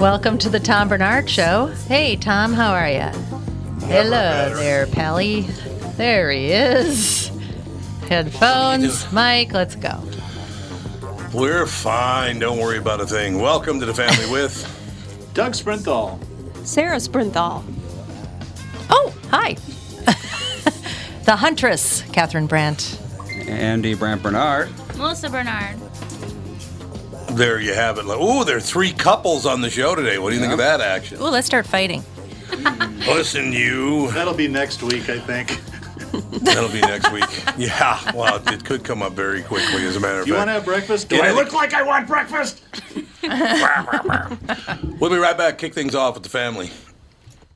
Welcome to the Tom Barnard Show. Hey, Tom, how are you? Hello there, Pally. There he is. Headphones, Mike, let's go. We're fine. Don't worry about a thing. Welcome to the family with Doug Sprinthall. Sarah Sprinthall. Oh, hi. the Huntress, Catherine Brandt. Andy Brant Bernard. Melissa Barnard. There you have it. Oh, there are three couples on the show today. What do you think of that action? Ooh, let's start fighting. Listen, you. That'll be next week, I think. That'll be next week. Yeah, well, it could come up very quickly, as a matter of fact. Do you want to have breakfast? Do Yeah, I I look like I want breakfast? We'll be right back. Kick things off with the family.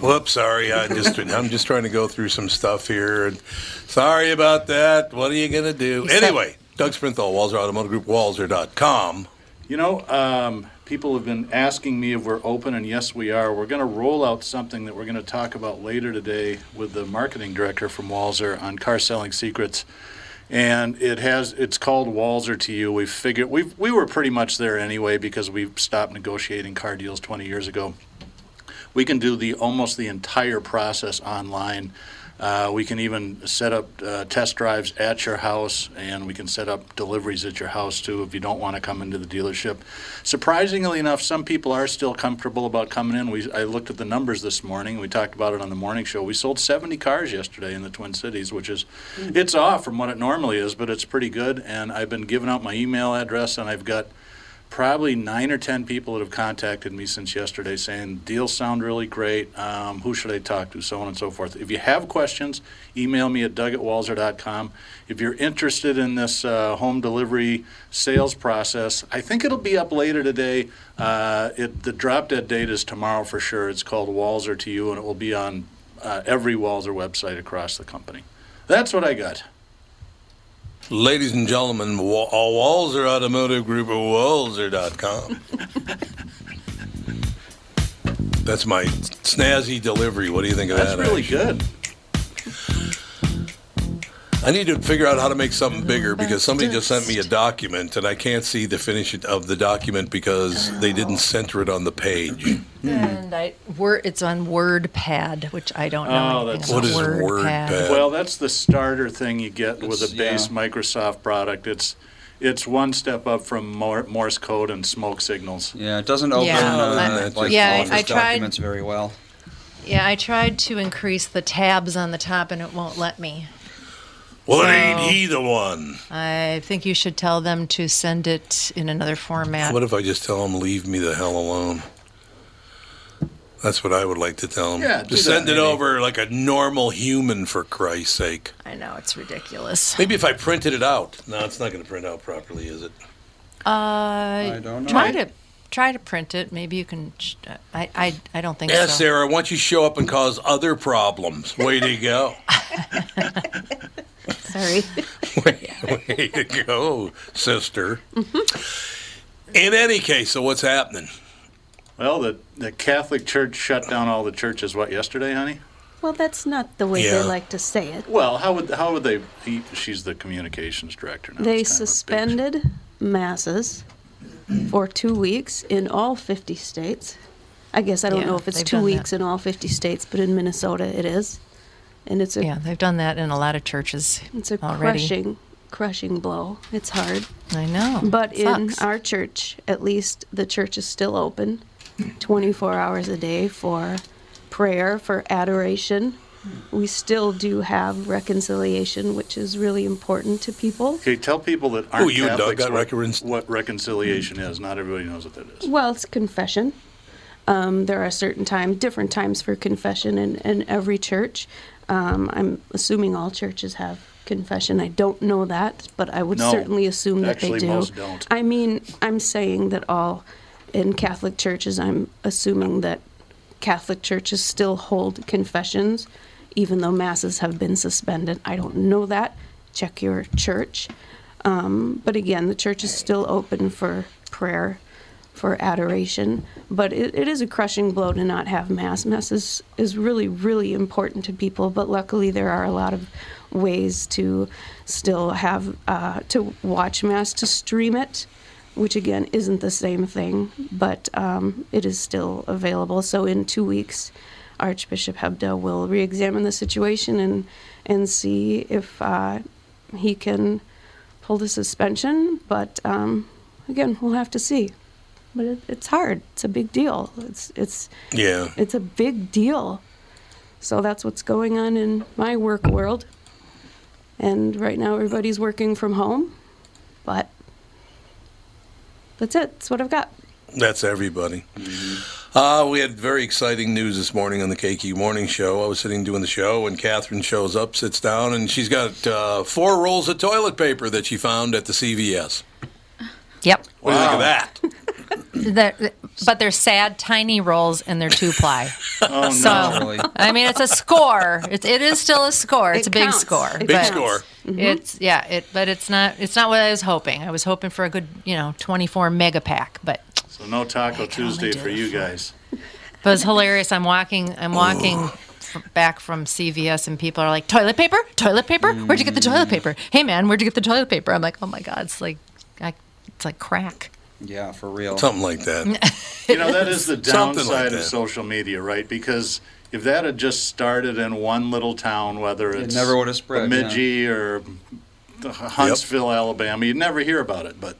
Whoops, sorry. I just I'm just trying to go through some stuff here. And sorry about that. What are you gonna do? Anyway, Doug Sprinthall, Walser Automotive Group, Walser.com. You know, um, people have been asking me if we're open, and yes, we are. We're going to roll out something that we're going to talk about later today with the marketing director from Walser on car selling secrets. And it has it's called Walser to you. We figured we we were pretty much there anyway because we stopped negotiating car deals 20 years ago. We can do the almost the entire process online. Uh, we can even set up uh, test drives at your house, and we can set up deliveries at your house too if you don't want to come into the dealership. Surprisingly enough, some people are still comfortable about coming in. We I looked at the numbers this morning. We talked about it on the morning show. We sold 70 cars yesterday in the Twin Cities, which is it's off from what it normally is, but it's pretty good. And I've been giving out my email address, and I've got probably nine or ten people that have contacted me since yesterday saying deals sound really great. Um, who should i talk to? So on and so forth. If you have questions email me at doug at walser.com if you're interested in this uh, home delivery sales process i think it'll be up later today. Uh, it, the drop dead date is tomorrow for sure. It's called walser to you and it will be on uh, every walser website across the company. That's what i got Ladies and gentlemen, Wa- all Walser Automotive Group at Walser.com. That's my snazzy delivery. What do you think of that's that? That's really action? good I need to figure out how to make something bigger because somebody just sent me a document and I can't see the finish of the document because they didn't center it on the page. And I, word, it's on WordPad, which I don't know. Oh, anything that's- about What is WordPad? Well, that's the starter thing you get with a base yeah. Microsoft product. It's it's one step up from Mor- Morse code and smoke signals. Yeah, it doesn't open Yeah, uh, I- like yeah, I- Office I tried- documents very well. Yeah, I tried to increase the tabs on the top and it won't let me. Well, So- ain't he the one? I think you should tell them to send it in another format. What if I just tell him, leave me the hell alone? That's what I would like to tell him. Yeah, do just that, send it maybe. over like a normal human, for Christ's sake. I know it's ridiculous. Maybe if I printed it out. No, it's not going to print out properly, is it? Uh, I don't know. try to try to print it. Maybe you can. sh- I I, I don't think Yeah, so. Sarah, why don't you show up and cause other problems? Way to go. Sorry. way, way to go, sister. In any case, so what's happening? Well, the the Catholic Church shut down all the churches. What yesterday, honey? Well, that's not the way Yeah. they like to say it. Well, how would how would they? He, she's the communications director now. They It's kind of a big- suspended masses for two weeks in all 50 states. I guess I don't Yeah, know if it's they've two done weeks that. in all 50 states, but in Minnesota it is. And it's a Yeah, they've done that in a lot of churches it's a already. crushing crushing blow. It's hard. I know. But It in sucks. our church, at least the church is still open. 24 hours a day for prayer, for adoration. We still do have reconciliation, which is really important to people. Okay, tell people that aren't Oh, you and Doug Catholics got what, reconcil- what reconciliation is. Not everybody knows what that is. Well, it's confession. Um, there are certain times, different times for confession in, in every church. Um, I'm assuming all churches have confession. I don't know that, but I would No. certainly assume that they do. most don't. I mean, I'm saying that all in Catholic churches, I'm assuming that Catholic churches still hold confessions, even though masses have been suspended. I don't know that. Check your church. Um, but again, the church is still open for prayer, for adoration. But it, it is a crushing blow to not have mass. Mass is, is really, really important to people. But luckily, there are a lot of ways to still have uh, to watch mass, to stream it, which again isn't the same thing, but um, it is still available. So in two weeks, Archbishop Hebda will re-examine the situation and and see if uh, he can pull the suspension. But um, again, we'll have to see. But it, it's hard. It's a big deal. It's it's Yeah. it's a big deal. So that's what's going on in my work world. And right now, everybody's working from home. But that's it. That's what I've got. That's everybody. Uh, we had very exciting news this morning on the KQ Morning Show. I was sitting doing the show, and Catherine shows up, sits down, and she's got uh, four rolls of toilet paper that she found at the CVS. Yep. What do you think of that? The- but they're sad, tiny rolls, and they're two ply. Oh, no. So, Really? I mean, it's a score. It, it is still a score. It's It a big counts. score. It Big but score. Mm-hmm. It's yeah. It but it's not. It's not what I was hoping. I was hoping for a good, you know, 24 mega pack. But So no Taco Tuesday for you guys. but it's hilarious. I'm walking. I'm walking. f- Back from CVS and people are like, toilet paper, toilet paper. Where'd you get the toilet mm. paper? Hey man, where'd you get the toilet paper? I'm like, oh my god, it's like, I, it's like crack. Yeah, for real. Something like that. You know, that is the Something like downside of social media, right? Because if that had just started in one little town, whether it's never would have spread, yeah. Or the Huntsville, Alabama, you'd never hear about it. But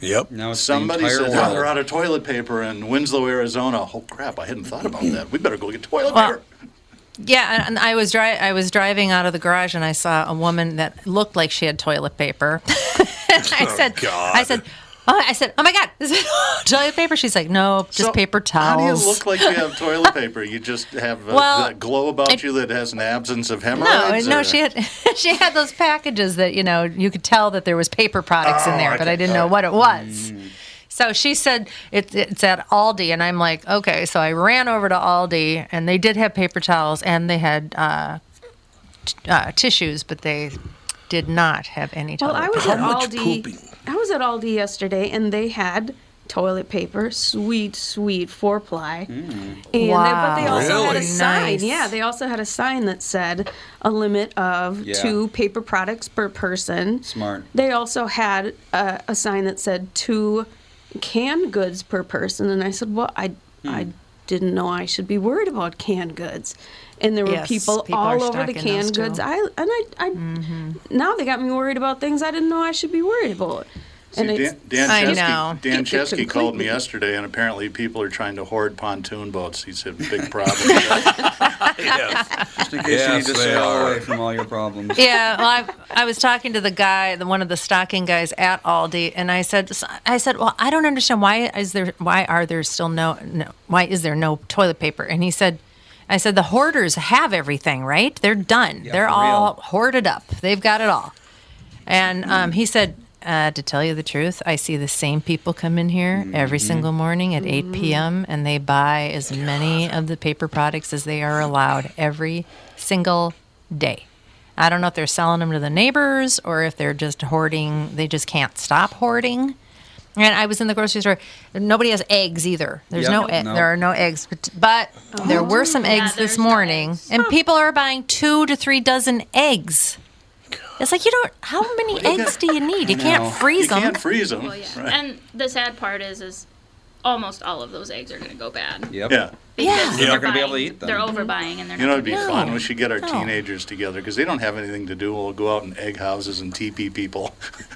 Yep. Now somebody the said, "Oh, world. they're out of toilet paper in Winslow, Arizona." Oh crap! I hadn't thought about that. We better go get toilet Well, paper. Yeah, and- and I was dri- I was driving out of the garage and I saw a woman that looked like she had toilet paper. I Oh, said, God. I said, oh, I said, oh my God, is it toilet paper? She's like, no, just So, paper How do you towels. look like you have toilet paper? You just have a, Well, that glow about it- you that has an absence of no, hemorrhoids. no, or- she had she had those packages that you know you could tell that there was paper products in Oh, there, but I didn't know what it was. Mm. So she said it, it's at Aldi, and I'm like, okay. So I ran over to Aldi, and they did have paper towels, and they had uh, t- uh, tissues, but they did not have any Well, I was How at much Aldi. Pooping? I was at Aldi yesterday, and they had toilet paper, sweet, sweet four ply. Mm. And they, but they Wow. also had a Really? sign. Nice. Yeah, they also had a sign that said a limit of Yeah. two paper products per person. Smart. They also had a, a sign that said two canned goods per person, and I said, "Well, I hmm. I didn't know I should be worried about canned goods." And there were Yes, people, people all over the canned goods. I and I, I mm-hmm. now they got me worried about things I didn't know I should be worried about. See, And it's, Dan, Dan I Chesky, know. Dan It- it Chesky called me yesterday, and apparently people are trying to hoard pontoon boats. He's a big problem. Yes. Just in case Yes, you need to they sail away from all your problems. yeah, well, I, I was talking to the guy, the one of the stocking guys at Aldi, and I said, I said, well, I don't understand why is there, why are there still no, no, why is there no toilet paper? And he said, I said the hoarders have everything, right? They're done. Yeah, They're all real. hoarded up. They've got it all. And um, he said, uh, to tell you the truth, I see the same people come in here every single morning at 8 p.m. and they buy as many of the paper products as they are allowed every single day. I don't know if they're selling them to the neighbors or if they're just hoarding. They just can't stop hoarding. And I was in the grocery store. Nobody has eggs either. There's Yep. no, e- No. there are no eggs, but, but oh. there were some Yeah, eggs this there's no morning, eggs. and people are buying two to three dozen eggs. It's like you don't. How many eggs do you need? You can't freeze you them. You can't freeze them. Well, yeah. Right. And the sad part is, is almost all of those eggs are going to go bad. Yep. yeah. Because They're they're not gonna be able to eat them. They're overbuying and they're You know, it'd be gonna fun. We should get our No. teenagers together because they don't have anything to do. We'll go out and egg houses and teepee people.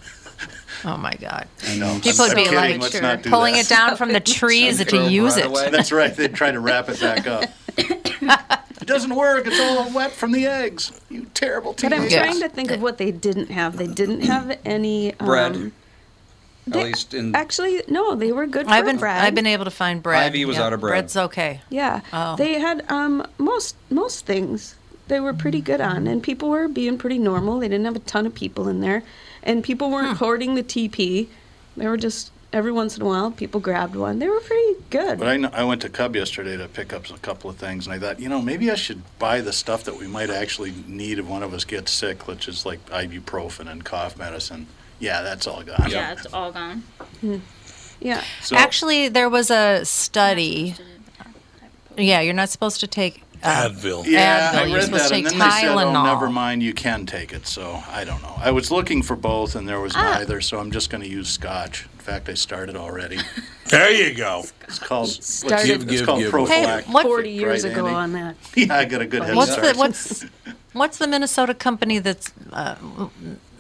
Oh my God. I know. People would I'm be kidding, like let's not do pulling that. it down from the trees to use it. away. That's right. They try to wrap it back up. it doesn't work. It's all wet from the eggs. You terrible But I'm teenagers. Trying to think of what they didn't have. They didn't have any um, Bread. they- At least in Actually, no, they were good for I've been bread. I've been able to find bread. Ivy was Yeah, out of bread. Bread's okay. Yeah. Oh. They had um most most things they were pretty good on and people were being pretty normal. They didn't have a ton of people in there. And people weren't hoarding the TP. They were just every once in a while people grabbed one. They were pretty good. But I, kn- I went to Cub yesterday to pick up a couple of things, and I thought, you know, maybe I should buy the stuff that we might actually need if one of us gets sick, which is like ibuprofen and cough medicine. Yeah, that's all gone. Yeah, it's all gone. Hmm. yeah. So, Actually, there was a study. Yeah, you're not supposed to take. Uh, Advil. yeah, Advil, I you're read supposed that, to and take then they said, "Oh, Tylenol. never mind, you can take it." So I don't know. I was looking for both, and there was Ah. neither. So I'm just going to use Scotch. In fact, I started already. There you go. It's called. Started- Give, it's give, called give. Hey, prophylactic. what- Forty years right, ago Andy? on that. Yeah, I got a good head what's start. the what's what's the Minnesota company that's uh,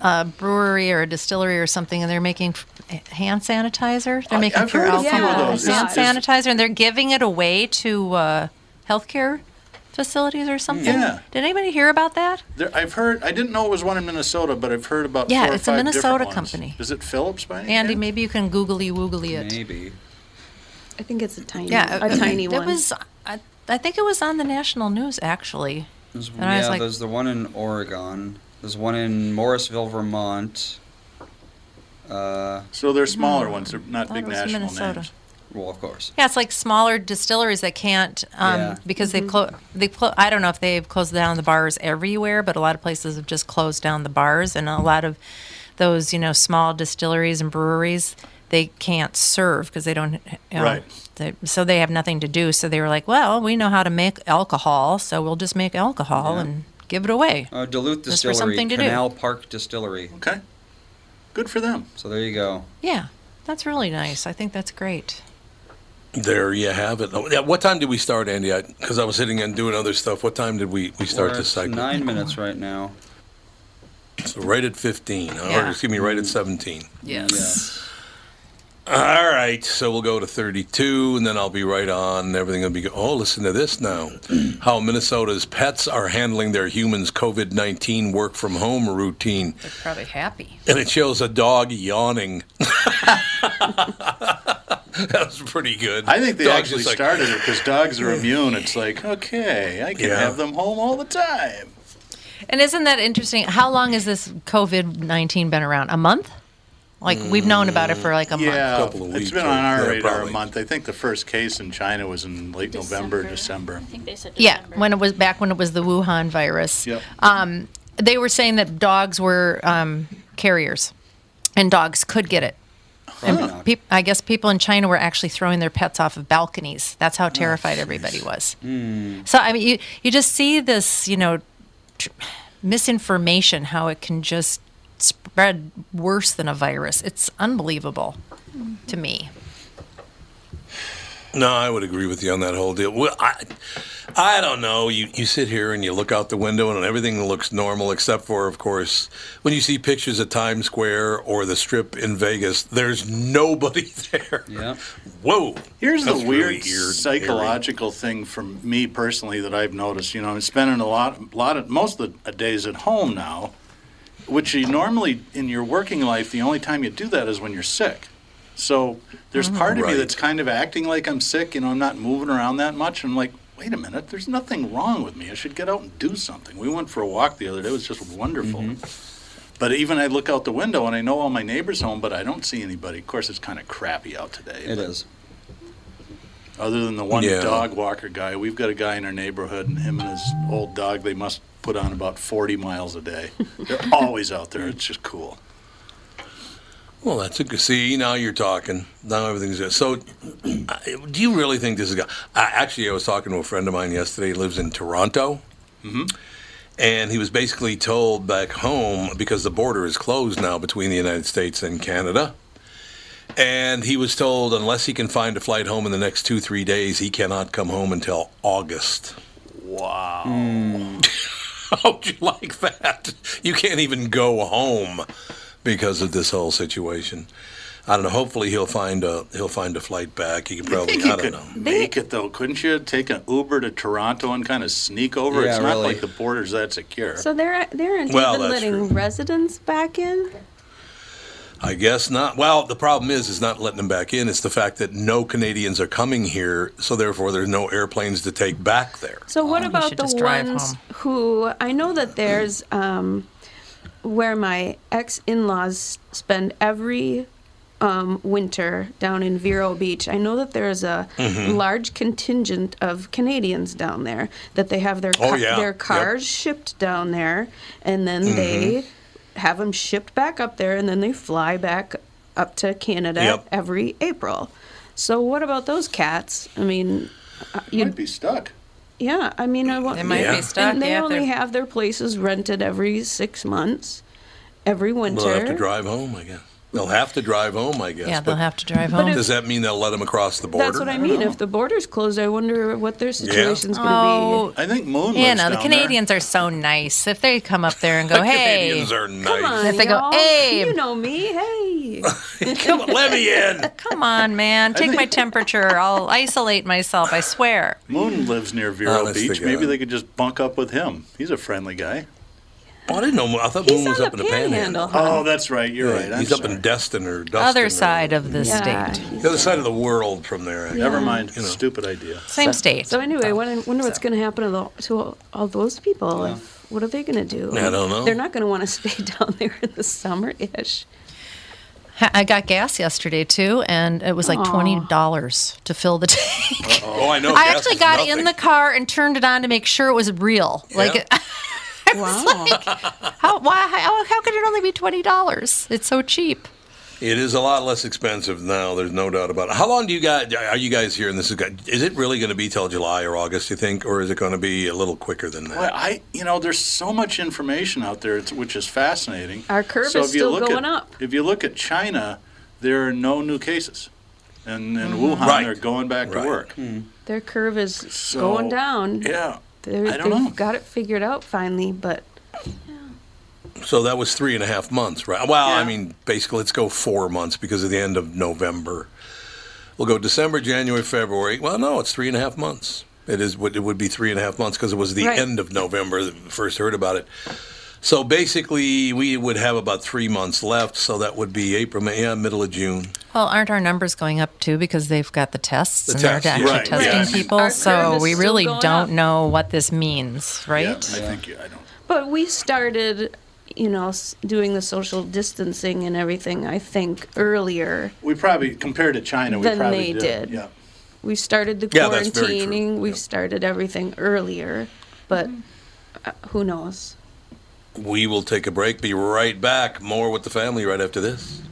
a brewery or a distillery or something, and they're making f- hand sanitizer. They're I- making I've pure heard a few of alcohol those. hand Is- is- sanitizer, and they're giving it away to uh, healthcare facilities or something. Yeah. Did anybody hear about that? There, I've heard. I didn't know it was one in Minnesota, but I've heard about. Yeah, four or it's a Minnesota different ones. company. Is it Phillips by any Andy, chance? maybe you can googly woogly it. maybe. I think it's a tiny Yeah, a tiny one. it was. I, I think it was on the national news actually. There's, And I was yeah, like- there's the one in Oregon. There's one in Morrisville, Vermont. Uh, So they're smaller ones. They're not Thought big it was national Minnesota. names. Well, of course. Yeah, it's like smaller distilleries that can't um, Yeah. because they've closed. They clo- I don't know if they've closed down the bars everywhere, but a lot of places have just closed down the bars, and a lot of those you know small distilleries and breweries they can't serve because they don't. You know, Right. They, so they have nothing to do. So they were like, "Well, we know how to make alcohol, so we'll just make alcohol Yeah. and give it away." Uh, Duluth Just for Distillery, something to do. Canal Park Distillery. Okay. Good for them. So there you go. Yeah, that's really nice. I think that's great. There you have it. Oh, yeah, what time did we start, Andy? Because I, was sitting and doing other stuff. What time did we, we start We're this at segment? nine minutes right now. So right at 15. Or Yeah. excuse me, right at 17. Yes. All right, so we'll go to 32, and then I'll be right on. Everything will be go- Oh, listen to this now. How Minnesota's pets are handling their humans' COVID 19 work from home routine. They're probably happy. And it shows a dog yawning. that was pretty good. I think they Dog's actually like- started it because dogs are immune. It's like, okay, I can Yeah. have them home all the time. And isn't that interesting? How long has this COVID 19 been around? A month? Like, we've known about it for like a month. Yeah, Couple of it's weeks, been on our yeah, radar probably. a month. I think the first case in China was in late November, December. I think they said Yeah, when it was back when it was the Wuhan virus. Yep. Um, they were saying that dogs were um, carriers and dogs could get it. Not. Peop I guess people in China were actually throwing their pets off of balconies. That's how oh, terrified everybody was. Hmm. So I mean, you you just see this, you know, tr- misinformation, how it can just spread worse than a virus. It's unbelievable to me. No, I would agree with you on that whole deal. Well, I, I don't know. You you sit here and you look out the window and everything looks normal, except for, of course, when you see pictures of Times Square or the Strip in Vegas. There's nobody there. Yeah. Whoa. Here's That's the weird really eerie. psychological thing for me personally that I've noticed. You know, I'm spending a lot, lot of most of the days at home now, which you normally in your working life, the only time you do that is when you're sick. So there's mm-hmm. part of me that's kind of acting like I'm sick. You know, I'm not moving around that much. I'm like, wait a minute, there's nothing wrong with me. I should get out and do something. We went for a walk the other day. It was just wonderful. Mm-hmm. But even I look out the window and I know all my neighbors home, but I don't see anybody. Of course, it's kind of crappy out today. It is. other than the one Yeah. dog walker guy, we've got a guy in our neighborhood, and him and his old dog, they must put on about 40 miles a day. They're always out there. It's just cool. Well, that's a good. See, now you're talking. Now everything's good. So, do you really think this is? go- I Actually, I was talking to a friend of mine yesterday. He lives in Toronto, mm-hmm. and he was basically told back home because the border is closed now between the United States and Canada. And he was told unless he can find a flight home in the next two three days, he cannot come home until August. Wow. How'd you like that? You can't even go home because of this whole situation. I don't know. Hopefully, he'll find a he'll find a flight back. He can I probably. think I, don't could know. make it though, couldn't you? Take an Uber to Toronto and kind of sneak over. Yeah, it's not really. like the border's that secure. So they're they aren't Well, even letting true. residents back in. I guess not. Well, the problem is, is not letting them back in. It's the fact that no Canadians are coming here, so therefore there's no airplanes to take back there. So what you about the ones home. who I know that there's um, where my ex in laws spend every um, winter down in Vero Beach. I know that there's a Mm-hmm. large contingent of Canadians down there that they have their Oh, ca- yeah. their Yep. cars shipped down there, and then Mm-hmm. they have them shipped back up there, and then they fly back up to Canada Yep. every April. So what about those cats? I mean, uh, You'd you'd be stuck. Yeah, I mean, I want. They might Yeah. be stuck. And they yeah, only have their places rented every six months, every winter. They'll have to drive home, I guess. They'll have to drive home, I guess. yeah, they'll but have to drive But home. Does that mean they'll let them across the border? That's what I mean. If the border's closed, I wonder what their situation's going to oh, I think Moon yeah, lives no, the down Canadians are so nice. If they come up there and go, The hey, Canadians are nice. Come on, If they go, y'all. "Abe." you know me. Hey, Come on, let me in. come on, man, take my temperature. I'll isolate myself. I swear. Moon lives near Vero Honest Beach. Maybe they could just bunk up with him. He's a friendly guy. Oh, I didn't know. I thought he's Moon was up in the panhandle. panhandle. Oh, that's right. You're right. I'm He's up sorry. in Destin or Dustin. Other or- side of the Yeah. state. The other side of the world from there. Never mind. You know. Stupid idea. Same state. So anyway, I wonder wonder what's going to happen to, the, to all those people. If, what are they going to do? I don't know. They're not going to want to stay down there in the summer-ish. Ha- I got gas yesterday too, and it was like twenty dollars to fill the tank. Oh, I know. I gas actually is got nothing. in the car and turned it on to make sure it was real. Like, Wow. how why how, how could it only be twenty dollars? It's so cheap. It is a lot less expensive now. There's no doubt about it. How long do you guys? Are you guys here? And this is is it really going to be till July or August? You think, or is it going to be a little quicker than that? Well, I, you know, there's so much information out there, which is fascinating. Our curve so is if you still look going at, up. If you look at China, there are no new cases, and in mm-hmm. Wuhan Right. they're going back Right. to work. Hmm. Their curve is So, going down. Yeah, They're, I don't they've know. got it figured out finally, but So that was three and a half months, right? Well, I mean, basically, let's go four months because of the end of November. We'll go December, January, February. Well, no, it's three and a half months. It is. It would be three and a half months because it was the Right. end of November that we first heard about it. So basically, we would have about three months left. So that would be April, May, yeah, middle of June. Well, aren't our numbers going up too because they've got the tests The and tests, they're actually right, testing yes. people? Our so is we still really going don't up. know what this means, right? Yeah, I think you, I don't. but we started, you know, s- doing the social distancing and everything. I think earlier We probably compared to China, we Than probably they did. Yeah. we started the Yeah, that's very true. quarantining. We Yep. started everything earlier, but uh, who knows? We will take a break. Be right back. More with the family right after this.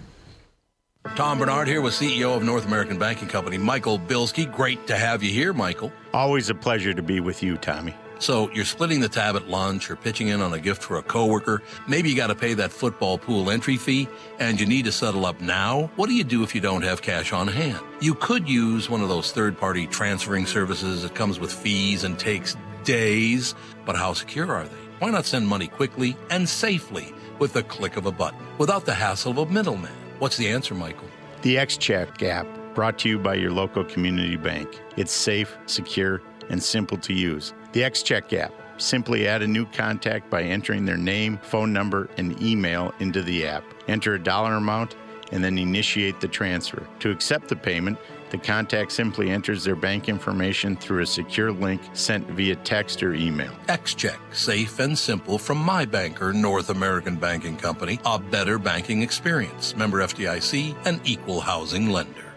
Tom Barnard here with CEO of North American Banking Company, Michael Bilski. Great to have you here, Michael. Always a pleasure to be with you, Tommy. So you're splitting the tab at lunch or pitching in on a gift for a coworker. Maybe you got to pay that football pool entry fee and you need to settle up now. What do you do if you don't have cash on hand? You could use one of those third-party transferring services that comes with fees and takes days, but how secure are they? Why not send money quickly and safely with the click of a button without the hassle of a middleman? What's the answer, Michael? The XCheck app, brought to you by your local community bank. It's safe, secure, and simple to use. The XCheck app. Simply add a new contact by entering their name, phone number, and email into the app. Enter a dollar amount and then initiate the transfer. To accept the payment, the contact simply enters their bank information through a secure link sent via text or email. XCheck, safe and simple from my banker, North American Banking Company, a better banking experience. Member FDIC, an equal housing lender.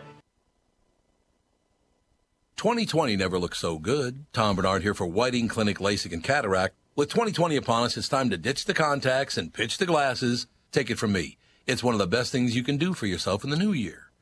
2020 never looked so good. Tom Barnard here for Whiting Clinic LASIK and Cataract. With 2020 upon us, it's time to ditch the contacts and pitch the glasses. Take it from me. It's one of the best things you can do for yourself in the new year.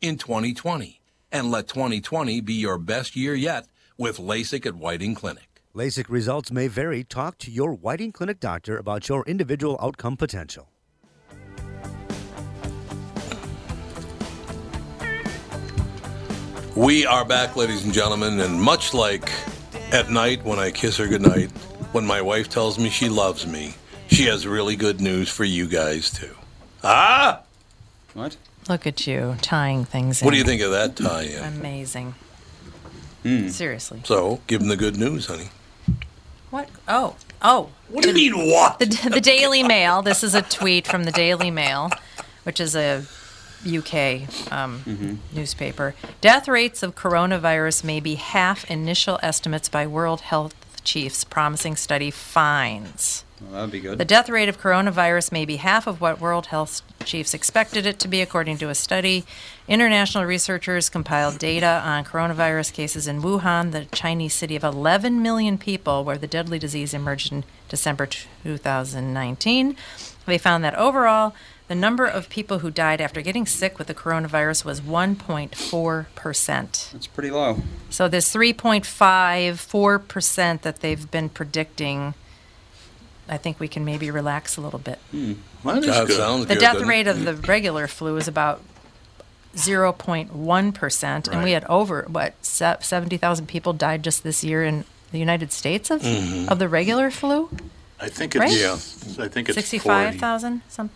in 2020. And let 2020 be your best year yet with LASIK at Whiting Clinic. LASIK results may vary. Talk to your Whiting Clinic doctor about your individual outcome potential. We are back, ladies and gentlemen, and much like at night when I kiss her goodnight, when my wife tells me she loves me, she has really good news for you guys too. Ah! What? Look at you tying things in. What do you think of that tie-in? Amazing. Hmm. Seriously. So, give them the good news, honey. What? Oh, oh. What do you mean, what? The, the Daily Mail. This is a tweet from the Daily Mail, which is a UK um, newspaper. Death rates of coronavirus may be half initial estimates by World Health chiefs, promising study finds. Well, that'd be good. The death rate of coronavirus may be half of what World Health chiefs expected it to be, according to a study. International researchers compiled data on coronavirus cases in Wuhan, the Chinese city of 11 million people, where the deadly disease emerged in December 2019. They found that overall, the number of people who died after getting sick with the coronavirus was 1.4%. That's pretty low. So this 3.54% that they've been predicting, I think we can maybe relax a little bit. That is That good. sounds The good. death rate it? of the regular flu is about 0.1%, and we had over, what, 70,000 people died just this year in the United States of, Mm-hmm. of the regular flu? I think it's. Right? Yeah. I think it's 65,000? Some,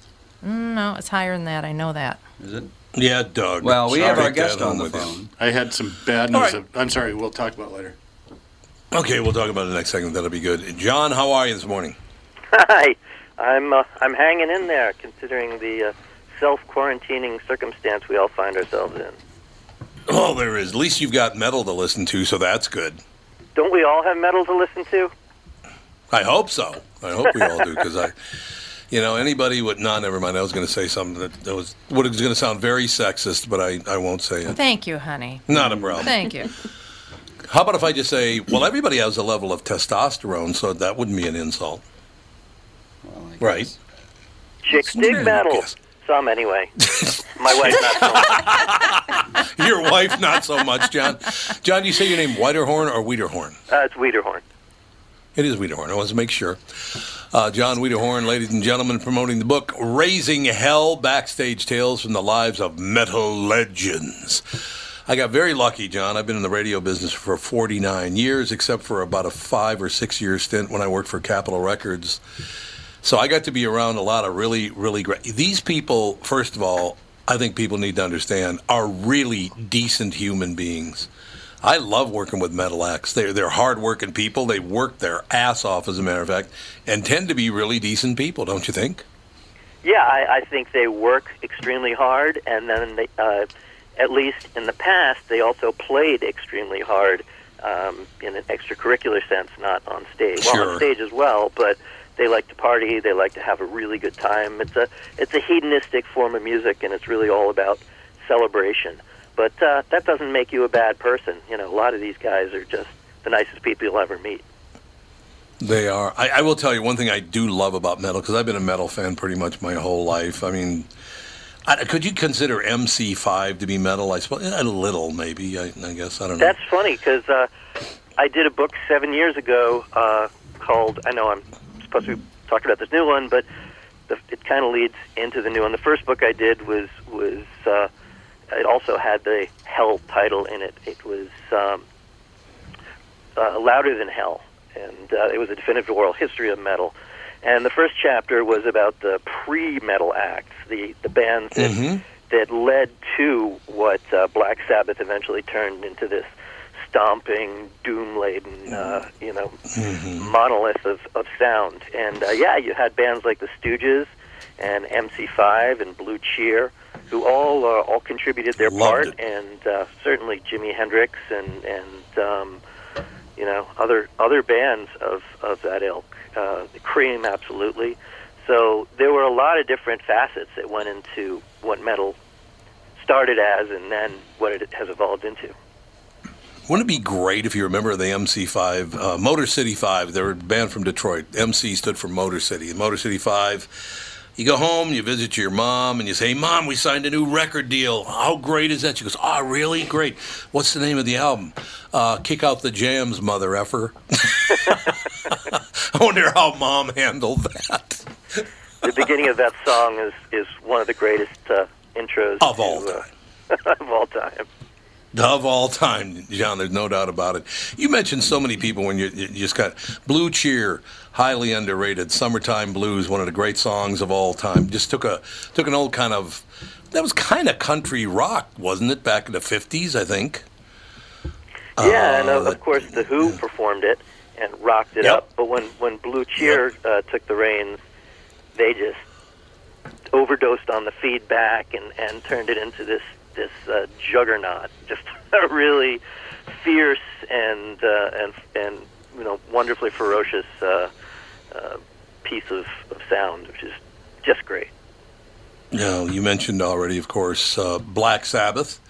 mm, no, it's higher than that. I know that. Is it? Yeah, Doug. Well, we have our guest on the phone. I had some bad news. right. I'm sorry. We'll talk about it later. Okay, we'll talk about it in the next segment. That'll be good. Jon, how are you this morning? Hi, I'm uh, I'm hanging in there, considering the uh, self quarantining circumstance we all find ourselves in. Oh, there is. At least you've got metal to listen to, so that's good. Don't we all have metal to listen to? I hope so. I hope we all do because I, you know, anybody would. No, never mind. I was going to say something that, that was what was going to sound very sexist, but I, I won't say it. Thank you, honey. Not a problem. Thank you. How about if I just say, well, everybody has a level of testosterone, so that wouldn't be an insult, Well, right? Chicks Well, dig metal. Some anyway. My wife not so much. Your wife, not so much, Jon. Jon, do you say your name Whiterhorn or Wiederhorn? Uh, it's Wiederhorn. It is Wiederhorn. I want to make sure. Uh, Jon Wiederhorn, ladies and gentlemen, promoting the book Raising Hell Backstage Tales from the Lives of Metal Legends. I got very lucky, Jon. I've been in the radio business for 49 years, except for about a five or six year stint when I worked for Capitol Records. So I got to be around a lot of really, really great. These people, first of all, I think people need to understand, are really decent human beings. I love working with metal acts. They're they're hardworking people. They work their ass off, as a matter of fact, and tend to be really decent people, don't you think? Yeah, I, I think they work extremely hard, and then they, uh, at least in the past, they also played extremely hard um, in an extracurricular sense, not on stage. Well, Sure. on stage as well, but they like to party. They like to have a really good time. It's a it's a hedonistic form of music, and it's really all about celebration. But uh, that doesn't make you a bad person. You know, a lot of these guys are just the nicest people you'll ever meet. They are. I, I will tell you one thing I do love about metal because I've been a metal fan pretty much my whole life. I mean, I, could you consider MC5 to be metal? I suppose a little, maybe. I, I guess I don't know. That's funny because uh, I did a book seven years ago uh, called. I know I'm supposed to be talking about this new one, but the, it kind of leads into the new one. The first book I did was was uh, it also had the Hell title in it. It was um, uh, Louder Than Hell, and uh, it was a definitive oral history of metal. And the first chapter was about the pre-metal acts, the the bands that Mhm. that led to what uh, Black Sabbath eventually turned into this stomping, doom-laden, uh, you know, monolith of, of sound. And uh, yeah, you had bands like the Stooges and MC5 and Blue Cheer, who all uh, all contributed their Loved part, it. and uh, certainly Jimi Hendrix and and um, you know other other bands of of that ilk. Uh, Cream, absolutely. So there were a lot of different facets that went into what metal started as, and then what it has evolved into. Wouldn't it be great if you remember the MC5, uh, Motor City 5? They were a band from Detroit. MC stood for Motor City. Motor City 5, You go home, you visit your mom, and you say, "Mom, we signed a new record deal. How great is that?" She goes, "Oh, really? Great. What's the name of the album?" Uh, Kick out the jams, mother effer. I wonder how mom handled that. The beginning of that song is is one of the greatest uh, intros Of to, all uh, of all time. Of all time, Jon, there's no doubt about it. You mentioned so many people when you, you just got Blue Cheer, highly underrated. Summertime Blues, one of the great songs of all time. Just took a took an old kind of that was kind of country rock, wasn't it? Back in the '50s, I think. Yeah, and Uh, of, of course the Who performed it and rocked it Yep. up. But when when Blue Cheer uh, took the reins, they just overdosed on the feedback and and turned it into this this uh, juggernaut, just a really fierce and uh, and and you know wonderfully ferocious uh, uh, piece of, of sound, which is just great. Know, you mentioned already, of course, uh, Black Sabbath.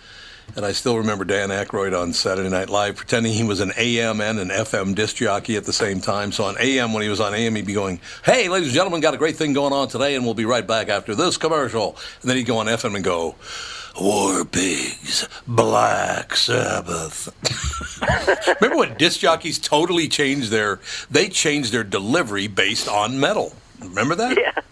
And I still remember Dan Aykroyd on Saturday Night Live pretending he was an AM and an FM disc jockey at the same time. So on AM, when he was on AM, he'd be going, Hey, ladies and gentlemen, got a great thing going on today, and we'll be right back after this commercial. And then he'd go on FM and go, War Pigs, Black Sabbath. remember when disc jockeys totally changed their, they changed their delivery based on metal. Remember that? Yeah.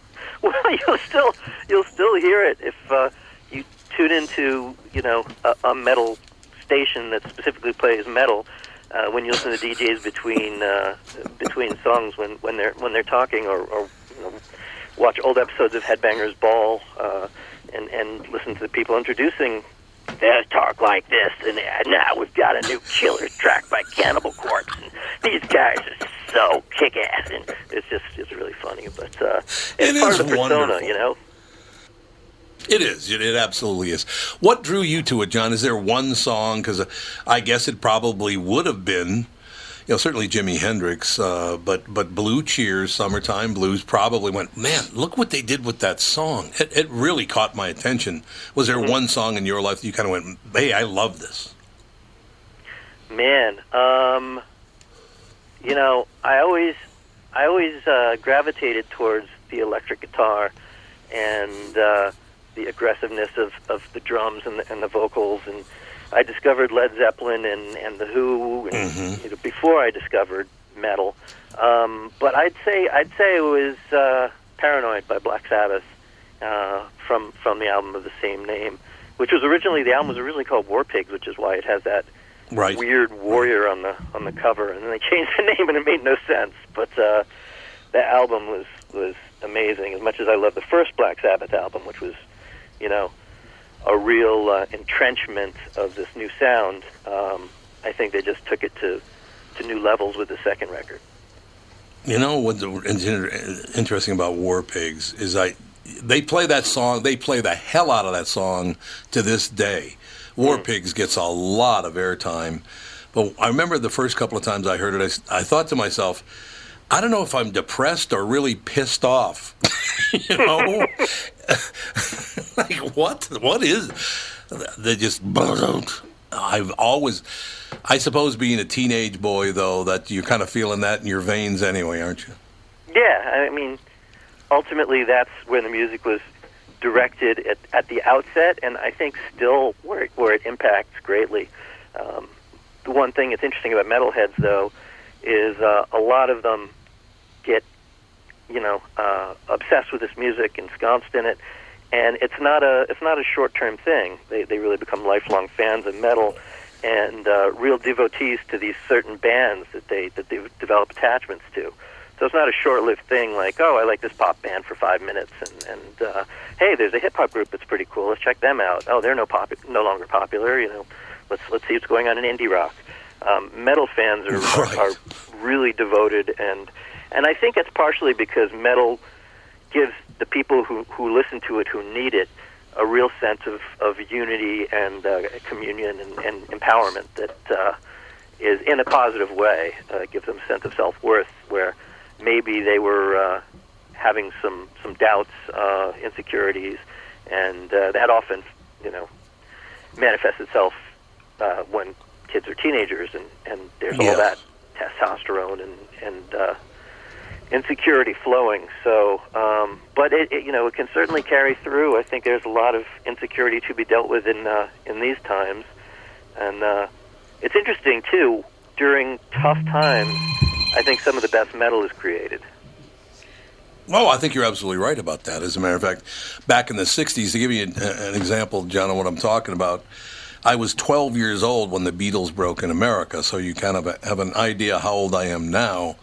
Well, you'll still you'll still hear it if uh, you tune into you know a, a metal station that specifically plays metal. Uh, when you listen to DJs between uh, between songs when, when they're when they're talking or, or you know, watch old episodes of Headbangers Ball uh, and and listen to the people introducing their talk like this and uh, now we've got a new killer track by Cannibal Corpse and these guys are so kick ass and it's just it's really funny but uh, it's It part of the persona wonderful. you know It is. It, it absolutely is. What drew you to it, Jon? Is there one song? Because I guess it probably would have been, you know, certainly Jimi Hendrix, uh, but but Blue Cheers, Summertime Blues probably went. Man, look what they did with that song. It, it really caught my attention. Was there one song in your life that you kind of went, "Hey, I love this"? Man, um, you know, I always, I always uh, gravitated towards the electric guitar and uh, the aggressiveness of, of the drums and the, and the vocals. And I discovered Led Zeppelin and, and the Who and, you know, before I discovered metal. Um, but I'd say I'd say it was uh, Paranoid by Black Sabbath uh, from from the album of the same name, which was originally the album was originally called War Pigs, which is why it has that Right. weird warrior on the on the cover, and then they changed the name, and it made no sense. But uh, that album was was amazing. As much as I love the first Black Sabbath album, which was, you know, a real uh, entrenchment of this new sound, um, I think they just took it to to new levels with the second record. You know what's interesting about War Pigs is I they play that song. They play the hell out of that song to this day. War Pigs gets a lot of airtime, but I remember the first couple of times I heard it, I thought to myself, I don't know if I'm depressed or really pissed off. you know, like what? What is? They just. I've always, I suppose, being a teenage boy though, that you're kind of feeling that in your veins anyway, aren't you? Yeah, I mean, ultimately, that's where the music was directed at, at the outset, and I think still where it, where it impacts greatly. Um, the one thing that's interesting about metalheads, though, is uh, a lot of them get, you know, uh, obsessed with this music, ensconced in it, and it's not a it's not a short term thing. They they really become lifelong fans of metal and uh, real devotees to these certain bands that they that they develop attachments to. So it's not a short-lived thing like, oh, I like this pop band for five minutes, and, and uh, hey, there's a hip hop group that's pretty cool. Let's check them out. Oh, they're no pop, no longer popular. You know, let's let's see what's going on in indie rock. Um, metal fans are, Right. are are really devoted, and and I think it's partially because metal gives the people who who listen to it, who need it, a real sense of of unity and uh, communion and, and empowerment that uh, is in a positive way. Uh, gives them a sense of self worth where maybe they were uh, having some some doubts, uh, insecurities, and uh, that often, you know, manifests itself uh, when kids are teenagers, and and there's Yeah. all that testosterone and and uh, insecurity flowing. So, um, but it, it you know it can certainly carry through. I think there's a lot of insecurity to be dealt with in uh, in these times, and uh, it's interesting too. During tough times, I think some of the best metal is created. Oh, I think you're absolutely right about that. As a matter of fact, back in the 60s, to give you an, an example, Jon, of what I'm talking about, I was 12 years old when the Beatles broke in America, so you kind of have an idea how old I am now.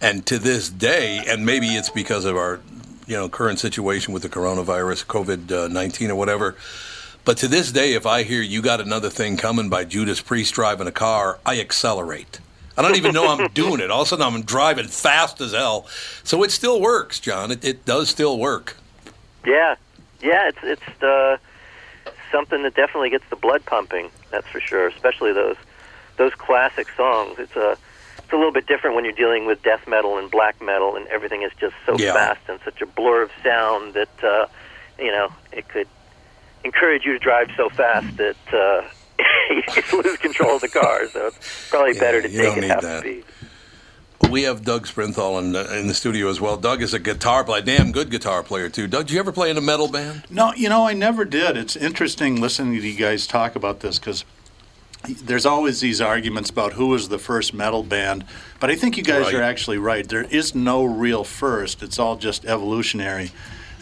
And to this day, and maybe it's because of our you know current situation with the coronavirus, COVID 19 or whatever. But to this day, if I hear you got another thing coming by Judas Priest driving a car, I accelerate. I don't even know I'm doing it. All of a sudden, I'm driving fast as hell. So it still works, Jon. It, it does still work. Yeah, yeah. It's it's uh, something that definitely gets the blood pumping. That's for sure. Especially those those classic songs. It's a it's a little bit different when you're dealing with death metal and black metal, and everything is just so Yeah. fast and such a blur of sound that uh, you know it could encourage you to drive so fast that uh, you lose control of the car. So it's probably Yeah, better to take it need half that. speed. We have Doug Sprinthall in the, in the studio as well. Doug is a guitar player, damn good guitar player too. Doug, did you ever play in a metal band? No, you know, I never did. It's interesting listening to you guys talk about this because there's always these arguments about who was the first metal band. But I think you guys Right. are actually right. There is no real first, it's all just evolutionary.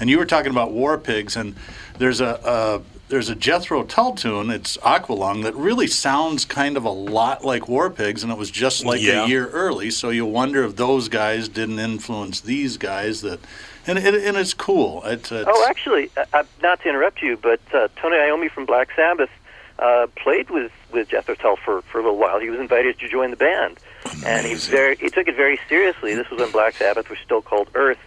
And you were talking about War Pigs, and there's a. a there's a Jethro Tull tune, it's Aqualung, that really sounds kind of a lot like War Pigs, and it was just like Yeah. a year early. So you wonder if those guys didn't influence these guys. That, and, and, and it's cool. It's, it's, Oh, actually, uh, uh, not to interrupt you, but uh, Tony Iommi from Black Sabbath uh, played with with Jethro Tull for for a little while. He was invited to join the band, and he very he took it very seriously. This was when Black Sabbath was still called Earth.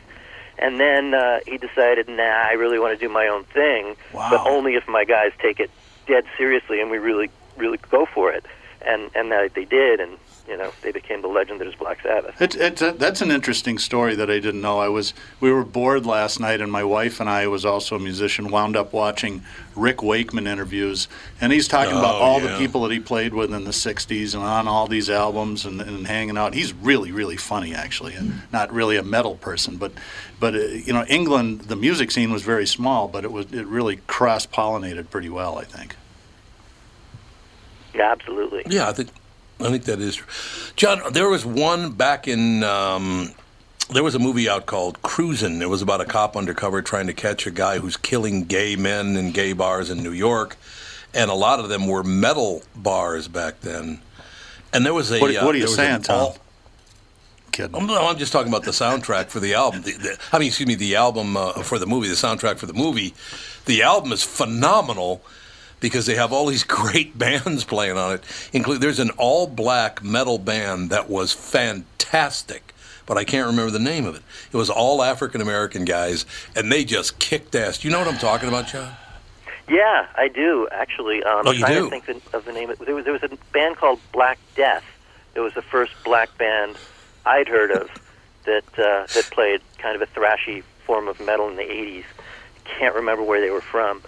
And then uh, he decided, nah, I really want to do my own thing, but only if my guys take it dead seriously and we really, really go for it. And and that they did, and you know, they became the legend that is Black Sabbath. It's, it's a, that's an interesting story that I didn't know. I was we were bored last night, and my wife and I, was also a musician, wound up watching Rick Wakeman interviews, and he's talking about Oh, all yeah. the people that he played with in the '60s and on all these albums and, and hanging out. He's really, really funny, actually, and not really a metal person, but but uh, you know, England, the music scene was very small, but it was it really cross pollinated pretty well, I think. Yeah, absolutely. Yeah, I think I think that is true. Jon, there was one back in. Um, there was a movie out called Cruisin'. It was about a cop undercover trying to catch a guy who's killing gay men in gay bars in New York, and a lot of them were metal bars back then. And there was a. What- uh, what are you saying, Tom? Kidding. I'm, no, I'm just talking about the soundtrack for the album. The, the, I mean, excuse me, the album uh, for the movie, the soundtrack for the movie. The album is phenomenal because they have all these great bands playing on it. Include there's an all-black metal band that was fantastic, but I can't remember the name of it. It was all African American guys, and they just kicked ass. You know what I'm talking about, Jon? Yeah, I do actually. Um, Oh, you trying do? think of the name. There was, there was a band called Black Death. It was the first black band I'd heard of that uh, that played kind of a thrashy form of metal in the '80s. Can't remember where they were from,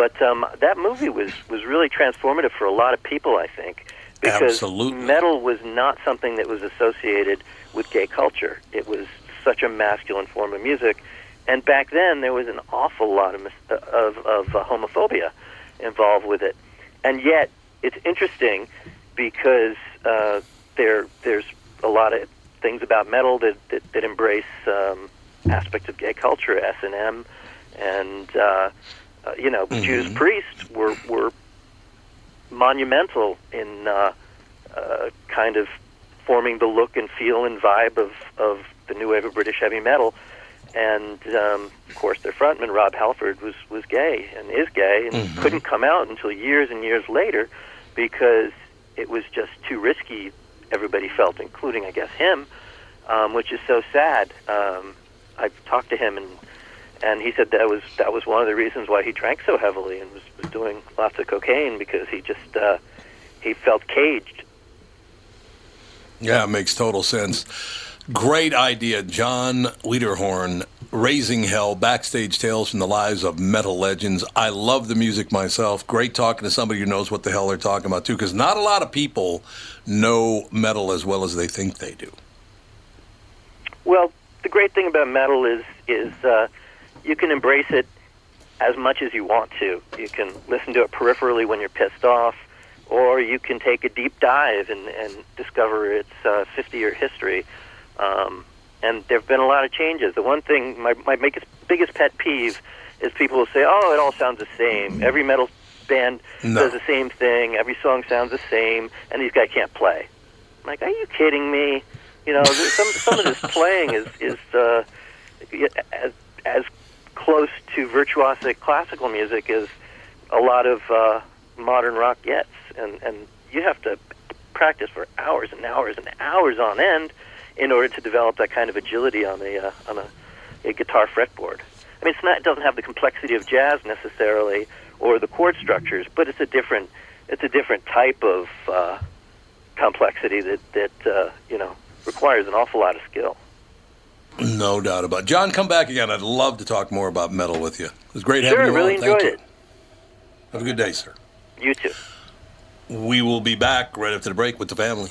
but um, that movie was was really transformative for a lot of people. I think because Absolutely. metal was not something that was associated with gay culture. It was such a masculine form of music, and back then there was an awful lot of of, of uh, homophobia involved with it. And yet, it's interesting because uh, there there's a lot of things about metal that that, that embrace um, aspects of gay culture, S and M, and uh, uh, you know, Judas Priest were were monumental in uh, uh, kind of forming the look and feel and vibe of, of the new wave of British heavy metal. And um, of course, their frontman Rob Halford was was gay and is gay, and couldn't come out until years and years later because it was just too risky. Everybody felt, including I guess him, um, which is so sad. Um, I've talked to him and and he said that was that was one of the reasons why he drank so heavily and was, was doing lots of cocaine because he just uh, he felt caged. Yeah, it makes total sense. Great idea, Jon Wiederhorn. Raising Hell, backstage tales from the lives of metal legends. I love the music myself. Great talking to somebody who knows what the hell they're talking about, too, because not a lot of people know metal as well as they think they do. Well, the great thing about metal is is uh, you can embrace it as much as you want to. You can listen to it peripherally when you're pissed off, or you can take a deep dive and, and discover its uh, 50-year history. Um, and there have been a lot of changes. The one thing, my, my biggest, biggest pet peeve is people will say, oh, it all sounds the same. Every metal band No. does the same thing. Every song sounds the same, and these guys can't play. I'm like, are you kidding me? You know, some some of this playing is is uh, as as close to virtuosic classical music as a lot of uh, modern rock gets, and and you have to practice for hours and hours and hours on end in order to develop that kind of agility on a uh, on a, a guitar fretboard. I mean, it's not it doesn't have the complexity of jazz necessarily or the chord structures, but it's a different it's a different type of uh, complexity that that uh, you know requires an awful lot of skill. No doubt about it. Jon, come back again. I'd love to talk more about metal with you. It was great Sure, having you really on. Thank enjoyed you. it. Have a good day, sir. You too. We will be back right after the break with the family.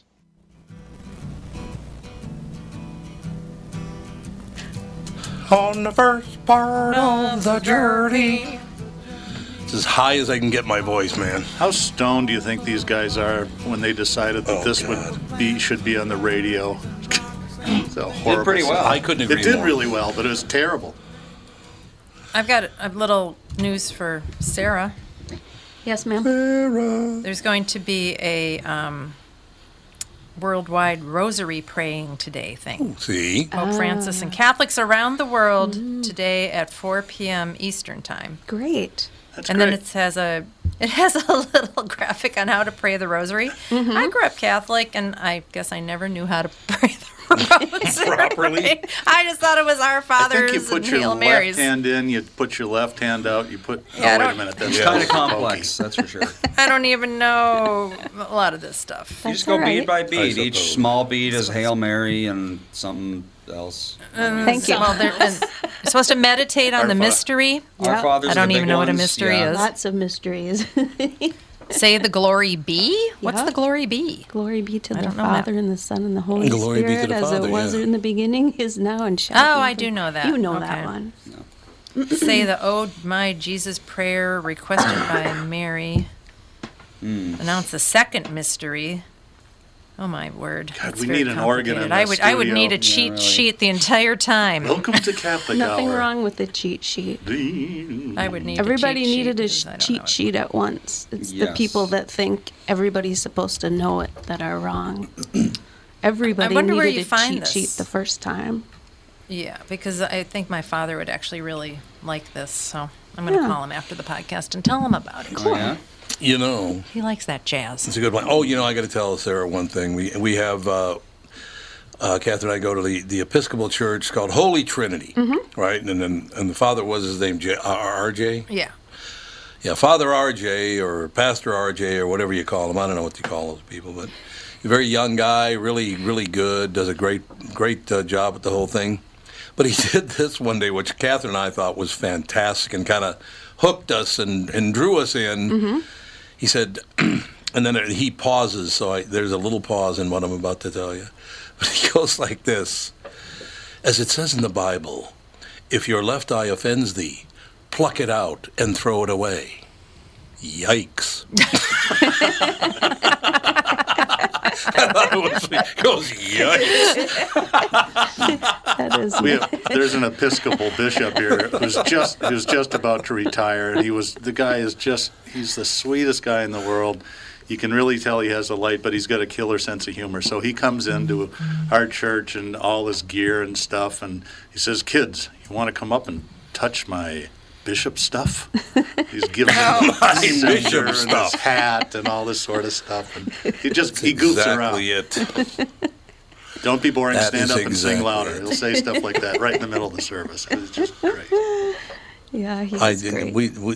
On the first part of the journey. It's as high as I can get my voice, man. How stoned do you think these guys are when they decided that Oh, this would be should be on the radio? It's a horrible pretty well. song. I couldn't agree It did more. really well, but it was terrible. I've got a little news for Sarah. Yes, ma'am. Sarah. There's going to be a um, worldwide rosary praying today thing. See? Pope Francis and Catholics around the world mm. today at 4 p.m. Eastern time. Great. That's and great. then it has a it has a little graphic on how to pray the rosary. Mm-hmm. I grew up Catholic, and I guess I never knew how to pray the rosary Properly? I just thought it was Our I Fathers think you put and your Hail left Marys. hand in, you put your left hand out, you put. Oh, yeah, oh, wait a minute. That's It's a kind of complex, that's for sure. I don't even know a lot of this stuff. You just go all bead by bead. Each small bead is Hail Mary and something else. Mm, Thank you. Well, they're and you're supposed to meditate on Our the Fa- mystery. Our fathers I don't even big know what a mystery yeah. is. Lots of mysteries. Say the glory be. What's Yeah. the glory be? Glory be to I the don't that. Father and the Son and the Holy Glory be to Spirit, the as Father, it was yeah. in the beginning, is now, and shall Oh, be I do know that. You know Okay. that one. Say the O My Jesus prayer requested by Mary. Hmm. Announce the second mystery. Oh my word! God, That's we need an organ in. I the would I would need a Yeah, cheat really. sheet the entire time. Welcome to Catholic Nothing Hour. wrong with the cheat sheet. I would need Everybody a cheat needed a sheet sh- because I cheat sheet at once. It's the people that think everybody's supposed to know it that are wrong. Everybody wonder where needed you a find cheat this. sheet the first time. Yeah, because I think my father would actually really like this. So I'm going to Yeah. call him after the podcast and tell him about it. Oh, yeah? You know, He likes that jazz. it's a good point. Oh, you know, I got to tell Sarah one thing. We we have uh, uh, Catherine and I go to the, the Episcopal Church called Holy Trinity, right? And then and the father was his name J- R- RJ. Yeah. Yeah, Father RJ or Pastor RJ or whatever you call him. I don't know what you call those people, but he's a very young guy, really, really good, does a great, great uh, job at the whole thing. But he did this one day, which Catherine and I thought was fantastic and kind of hooked us and, and drew us in. He said, and then he pauses, so I, there's a little pause in what I'm about to tell you. But he goes like this As it says in the Bible, if your left eye offends thee, pluck it out and throw it away. Yikes. I thought it was, he goes, yikes. That is. We have, there's an Episcopal bishop here who's just who's just about to retire, and he was the guy is just he's the sweetest guy in the world. You can really tell he has a light, but he's got a killer sense of humor. So he comes into our church and all his gear and stuff, and he says, "Kids, you want to come up and touch my bishop stuff?" He's giving them my his censer bishop and stuff. his hat and all this sort of stuff, and he just he goofs exactly around. it. Don't be boring. That Stand up and sing louder. it. He'll say stuff like that right in the middle of the service. It's just great. Yeah, he's I, great. we, we,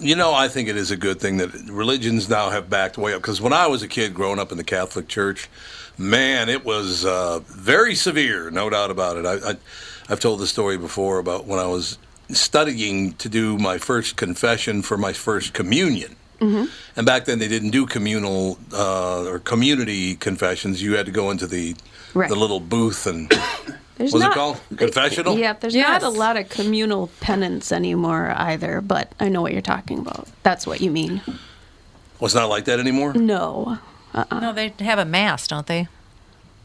you know, I think it is a good thing that religions now have backed way up. Because when I was a kid growing up in the Catholic Church, man, it was uh, very severe, no doubt about it. I, I, I've told the story before about when I was studying to do my first confession for my first communion. Mhm. And back then they didn't do communal uh, or community confessions. You had to go into the Right. the little booth and There's what's not- it called? Confessional. Yeah, there's not a lot of communal penance anymore either, but I know what you're talking about. That's what you mean. Well, it's not like that anymore. No. Uh-uh. No, they have a mass, don't they?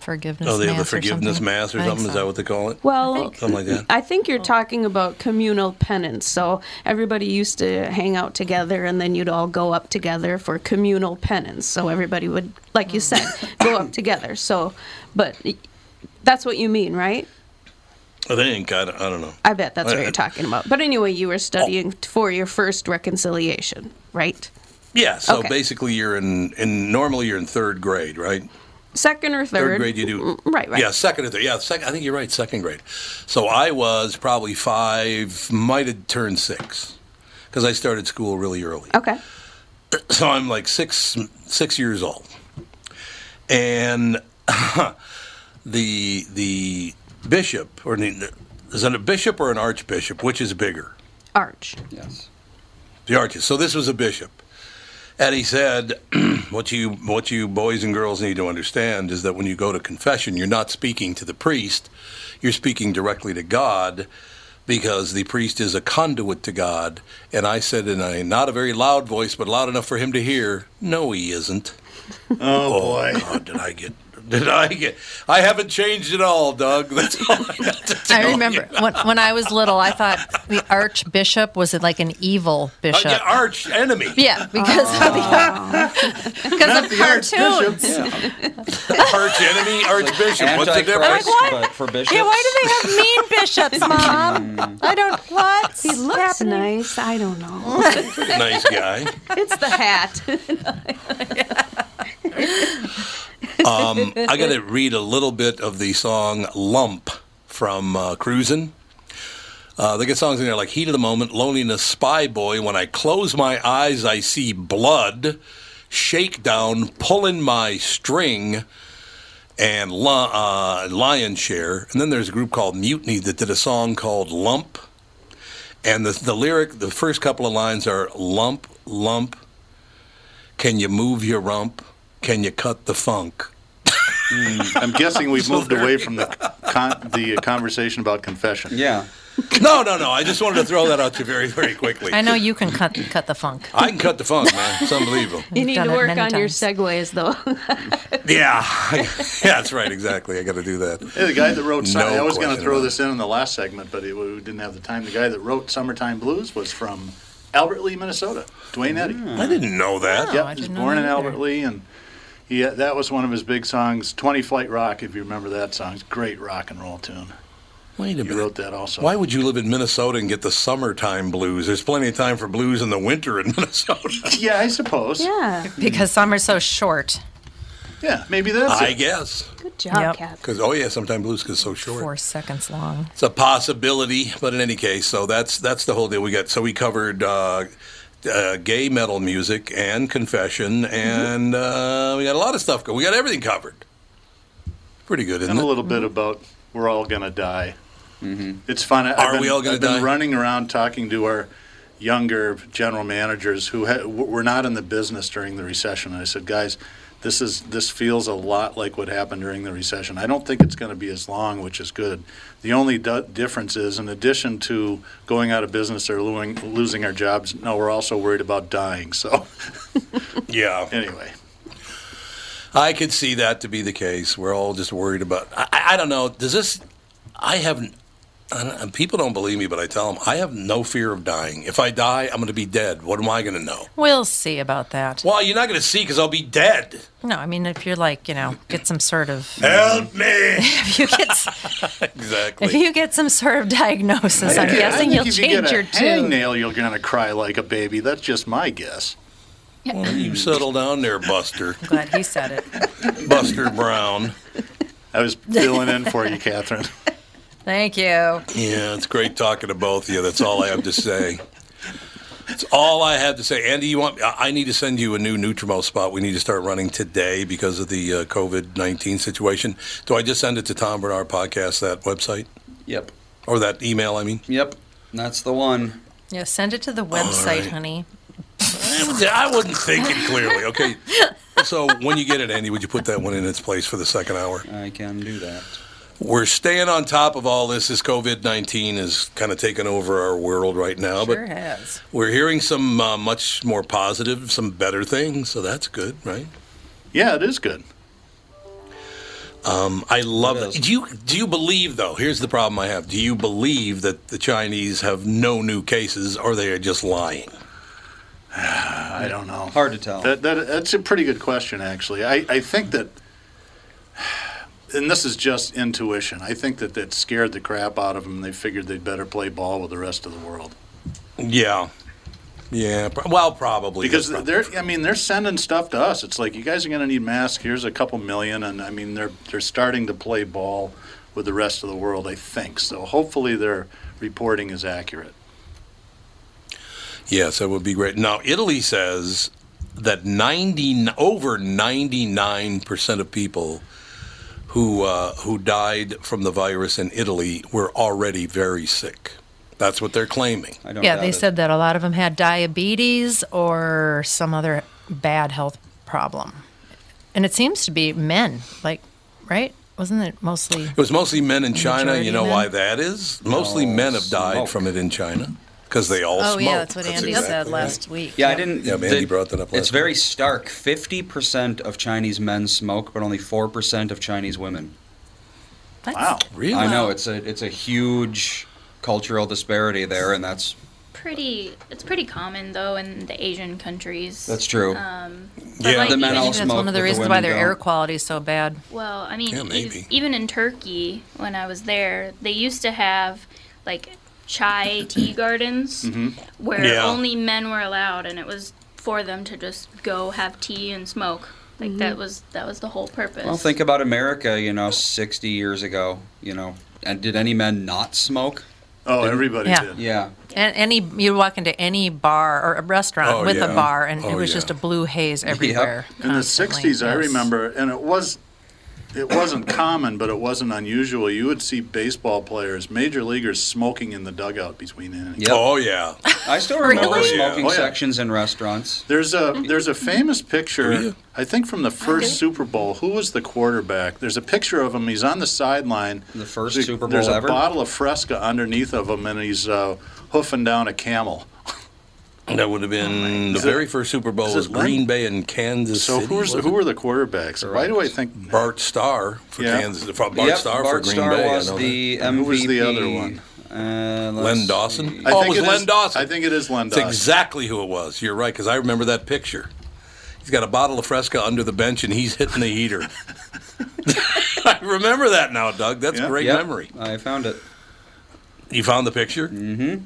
Forgiveness. Oh, they have the mass or forgiveness something? mass or I think something. Is that what they call it? Well, something like that. I think you're oh. talking about communal penance. So everybody used to hang out together and then you'd all go up together for communal penance. So everybody would, like you said, go up mm. together. So, but that's what you mean, right? I think I don't, I don't know. I bet that's what you're talking about. But anyway, you were studying oh. for your first reconciliation, right? Yeah. So Okay. basically, you're in in normally you're in third grade, right? Second or third? Third grade, you do. Mm, Right, right. Yeah, second or third. Yeah, second. I think you're right. Second grade. So I was probably five, might have turned six, because I started school really early. Okay. So I'm like six six years old, and the the bishop or the, is it a bishop or an archbishop? Which is bigger? Arch. Yes. The arches. So this was a bishop, and he said, "What you what you boys and girls need to understand is that when you go to confession, you're not speaking to the priest, you're speaking directly to God." Because the priest is a conduit to God. And I said in a not a very loud voice, but loud enough for him to hear, No, he isn't. Oh, oh boy. God, did I get did I get I haven't changed at all, Doug. That's all I got to tell I remember you. when, when I was little, I thought the archbishop was like an evil Uh, bishop. yeah, arch enemy. Yeah, because of the, because of the cartoons. arch enemy, archbishop. What's the Antichrist, difference? but for bishops. Yeah, why do they have mean bishops, Mom? I don't. What? He looks nice. I don't know. nice guy. it's the hat. Um, I got to read a little bit of the song "Lump" from uh, Cruisin'. Uh, they get songs in there like "Heat of the Moment," "Loneliness," "Spy Boy." When I close my eyes, I see blood. Shakedown, pulling my string, and uh, Lion Share. And then there's a group called Mutiny that did a song called "Lump." And the the lyric, the first couple of lines are "Lump, lump." Can you move your rump? Can you cut the funk? Mm, I'm guessing we've So moved away from the con- the uh, conversation about confession. Yeah. No, no, no. I just wanted to throw that out to you very, very quickly. I know you can cut cut the funk. I can cut the funk, man. It's unbelievable. You need to work many on your segues, though. Yeah, yeah, that's right. Exactly. I got to do that. Hey, the guy that wrote, No I was going to throw this in in the last segment, but it, we didn't have the time. The guy that wrote "Summertime Blues" was from Albert Lea, Minnesota. Duane Eddy. I didn't know that. Yep, I he was born in. Albert Lea, and he that was one of his big songs, "20 Flight Rock." If you remember that song, it's a great rock and roll tune. Wait a He minute. wrote that also. Why would you live in Minnesota and get the summertime blues? There's plenty of time for blues in the winter in Minnesota. Yeah, I suppose. yeah. Because summer's so short. Yeah, maybe that's I it. guess. Good job, Yep. Kath. Because oh yeah, sometimes blues is so short. Four seconds long. It's a possibility, but in any case, so that's that's the whole deal. We got so we covered uh, uh, gay metal music and confession, Mm-hmm. and uh, we got a lot of stuff. Go- we got everything covered. Pretty good, isn't and a it? little bit about we're all gonna die. It's fun. I- I've Are been, we all gonna I've been running around talking to our younger general managers who ha- w- were not in the business during the recession. And I said, guys, this is this feels a lot like what happened during the recession. I don't think it's going to be as long, which is good. The only du- difference is, in addition to going out of business or losing, losing our jobs, now we're also worried about dying. So yeah. anyway. I could see that to be the case. We're all just worried about. I, I- I don't know. Does this? I haven't. I and people don't believe me, but I tell them I have no fear of dying. If I die, I'm going to be dead. What am I going to know? We'll see about that. Well, you're not going to see because I'll be dead. No, I mean if you're like you know get some sort of Help me! if you get exactly. if you get some sort of diagnosis, I'm I guessing think you'll if you get change a your tune. hangnail, you're going to cry like a baby. That's just my guess. Well, you settle down there, Buster. Glad he said it. Buster Brown. I was filling in for you, Catherine. Thank you. Yeah, it's great talking to both of you. That's all I have to say. That's all I have to say. Andy, you want? I I need to send you a new Nutrimo spot. We need to start running today because of the uh, COVID nineteen situation. Do I just send it to Tom Barnard Podcast that website Yep. or that email? I mean, Yep. That's the one. Yeah, send it to the website, right. honey. I wasn't thinking clearly. Okay, so when you get it, Andy, would you put that one in its place for the second hour? I can do that. We're staying on top of all this. This COVID nineteen is kind of taking over our world right now, Sure but has. we're hearing some uh, much more positive, some better things. So that's good, right? Yeah, it is good. Um, I love that. Do you do you believe though? Here's the problem I have. Do you believe that the Chinese have no new cases, or they are just lying? I don't know. Hard to tell. That, that, that's a pretty good question, actually. I, I think that, and this is just intuition, I think that that scared the crap out of them. They figured they'd better play ball with the rest of the world. Yeah, yeah. Well, probably Because they're, I mean, they're sending stuff to us. It's like, you guys are going to need masks. Here's a couple million. And I mean, they're, they're starting to play ball with the rest of the world, I think. So hopefully their reporting is accurate. Yes, that would be great. Now, Italy says that 90 over 99% of people who uh, who died from the virus in Italy were already very sick. That's what they're claiming. I Yeah, they said that a lot of them had diabetes or some other bad health problem. And it seems to be men, like, right? Wasn't it mostly? It was mostly men in China. You know men? why that is? Mostly No, men have died smoke. from it in China because they all Oh, smoke. yeah, that's what Andy exactly said right. last week. Yeah, I didn't. Yeah, Andy brought that up last It's very stark. Fifty percent of Chinese men smoke, but only four percent of Chinese women. Wow. Really? I know it's a it's a huge cultural disparity there, and that's Pretty. It's pretty common though in the Asian countries. That's true. Um, but, Yeah. like, The men even- all That's one of the but the reasons why their don't. air quality is so bad. Well, I mean, Yeah, maybe. even in Turkey, when I was there, they used to have like chai tea gardens mm-hmm. where Yeah. only men were allowed, and it was for them to just go have tea and smoke. Like mm-hmm. that was that was the whole purpose. well. Think about America. You know, sixty years ago. You know, and did any men not smoke? Oh, everybody Yeah. did. Yeah. And any you walk into any bar or a restaurant Oh, with yeah. a bar, and Oh, it was yeah. just a blue haze everywhere. In the constantly. 60s, I remember, and it was. It wasn't common, but it wasn't unusual. You would see baseball players, major leaguers, smoking in the dugout between innings. Yep. Oh yeah. I still remember Really? smoking Oh, yeah. sections in restaurants. There's a there's a famous picture, I think from the first Super Bowl. Who was the quarterback? There's a picture of him. He's on the sideline. The first There's a- Super Bowl There's a ever? bottle of Fresca underneath of him, and he's uh, hoofing down a camel. That would have been the Is it- very first Super Bowl was Green Bay and Kansas So City. who's wasn't who were the quarterbacks? Why do I think Bart Starr for Yeah. Kansas? Bart Yep, Starr Bart for Green Starr Bay. Was the. MVP. Who was the other one? Uh, let's Len Dawson. see. I oh, it think was it Len is- Dawson. I think it is Len It's Dawson. exactly who it was. You're right because I remember that picture. He's got a bottle of Fresca under the bench and he's hitting the heater. I remember that now, Doug. That's Yeah. a great Yep, memory. I found it. You found the picture? Mm-hmm.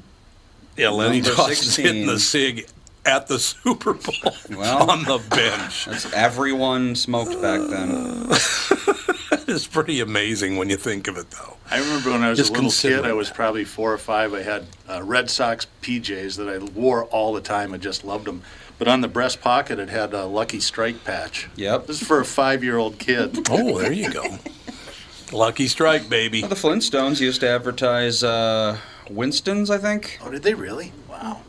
Yeah, Lenny Number Dawson's hitting the sig at the Super Bowl Well. on the bench. That's everyone smoked back then. that is pretty amazing when you think of it, though. I remember when I was Just a little kid, I was probably four or five. I had uh, Red Sox PJs that I wore all the time. I just loved them. But on the breast pocket, it had a Lucky Strike patch. Yep. This is for a five-year-old kid. Oh, there you go. Lucky Strike, baby. Well, the Flintstones used to advertise uh, Winston's, I think. Oh, did they really? Wow.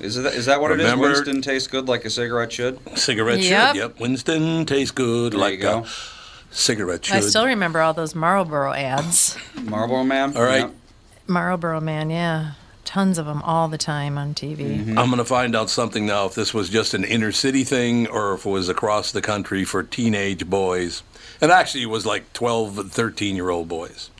Is that, is that what Remember- it is? Winston tastes good like a cigarette should? Cigarette Yep. should. Yep. Winston tastes good There like you go. a cigarette should. I still remember all those Marlboro ads. Marlboro Man? All right. Yep. Marlboro Man, yeah. Tons of them all the time on TV. Mm-hmm. I'm going to find out something now if this was just an inner city thing or if it was across the country for teenage boys. And actually, it was like 12 and 13 year old boys.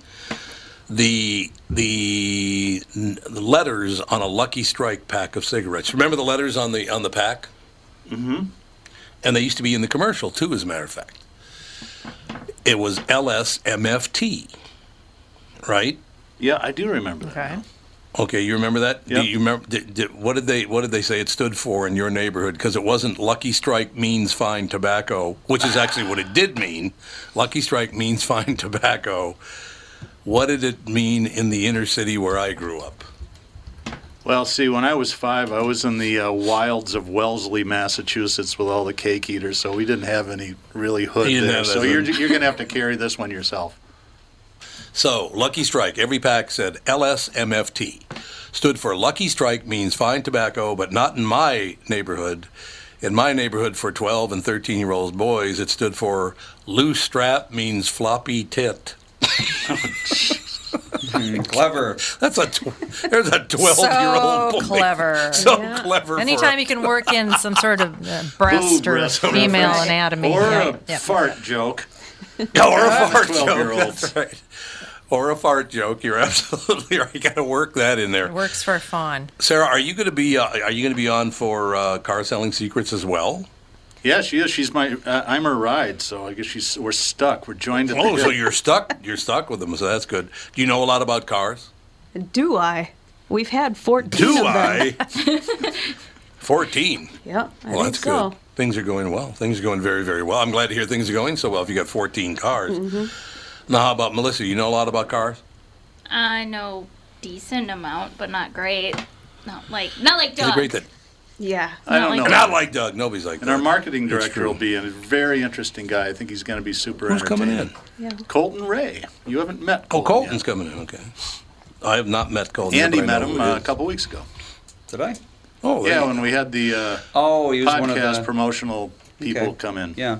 The the n- letters on a Lucky Strike pack of cigarettes. Remember the letters on the on the pack? Mm-hmm. And they used to be in the commercial too, as a matter of fact. It was LSMFT, right? Yeah, I do remember that. Okay. Okay, you remember that? Do you remember? Did, did, what did they What did they say it stood for in your neighborhood? Because it wasn't Lucky Strike means fine tobacco, which is actually what it did mean. Lucky Strike means fine tobacco. What did it mean in the inner city where I grew up? Well, see, when I was five, I was in the uh, wilds of Wellesley, Massachusetts, with all the cake eaters, so we didn't have any really hood You there. So you're, you're going to have to carry this one yourself. So Lucky Strike, every pack said LSMFT, stood for Lucky Strike means fine tobacco, but not in my neighborhood. In my neighborhood, for 12 and 13 year old boys, it stood for loose strap means floppy tit. Hmm, clever. That's a tw- there's a 12 year old So boy. clever. So Yeah. clever. Anytime for you can work in some sort of uh, breast Boob or breast female reference. anatomy. Or right, a yeah. fart joke. a, or a fart joke. That's right. Or a fart joke. You're absolutely right. You got to work that in there. It works for fun. Sarah, are you going to be uh, are you going to be on for uh, car selling secrets as well? Yeah, she is. She's my. Uh, I'm her ride, so I guess she's. We're stuck. We're joined at the Oh, so hip. you're stuck. You're stuck with them. So that's good. Do you know a lot about cars? Do I? We've had 14 Do of them. I? Fourteen. Yeah, I Well, think that's so. good. Things are going well. Things are going very, very well. I'm glad to hear things are going so well. If you got 14 cars. Mm-hmm. Now, how about Melissa? You know a lot about cars? I know decent amount, but not great. Not like not like Is it great that? Yeah. I don't know. Not like Doug. Nobody's like And Doug. our marketing director will be a very interesting guy. I think he's going to be super Who's coming in? Yeah. Colton Ray. You haven't met Oh, Colton Colton's coming in. Okay. I have not met Colton. Andy but I met him uh, a couple weeks ago. Did I? Oh, there yeah, when we had the uh, Oh, he was one of podcast the. promotional people Okay. come in. Yeah.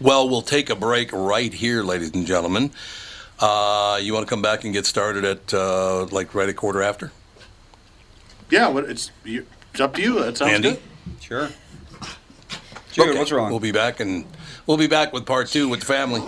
Well, we'll take a break right here, ladies and gentlemen. Uh, you want to come back and get started at uh, like right a quarter after? Yeah, what it's you, it's up to you. That sounds Andy? good. Sure. Jude, Okay, what's wrong? We'll be back and we'll be back with part two with the family.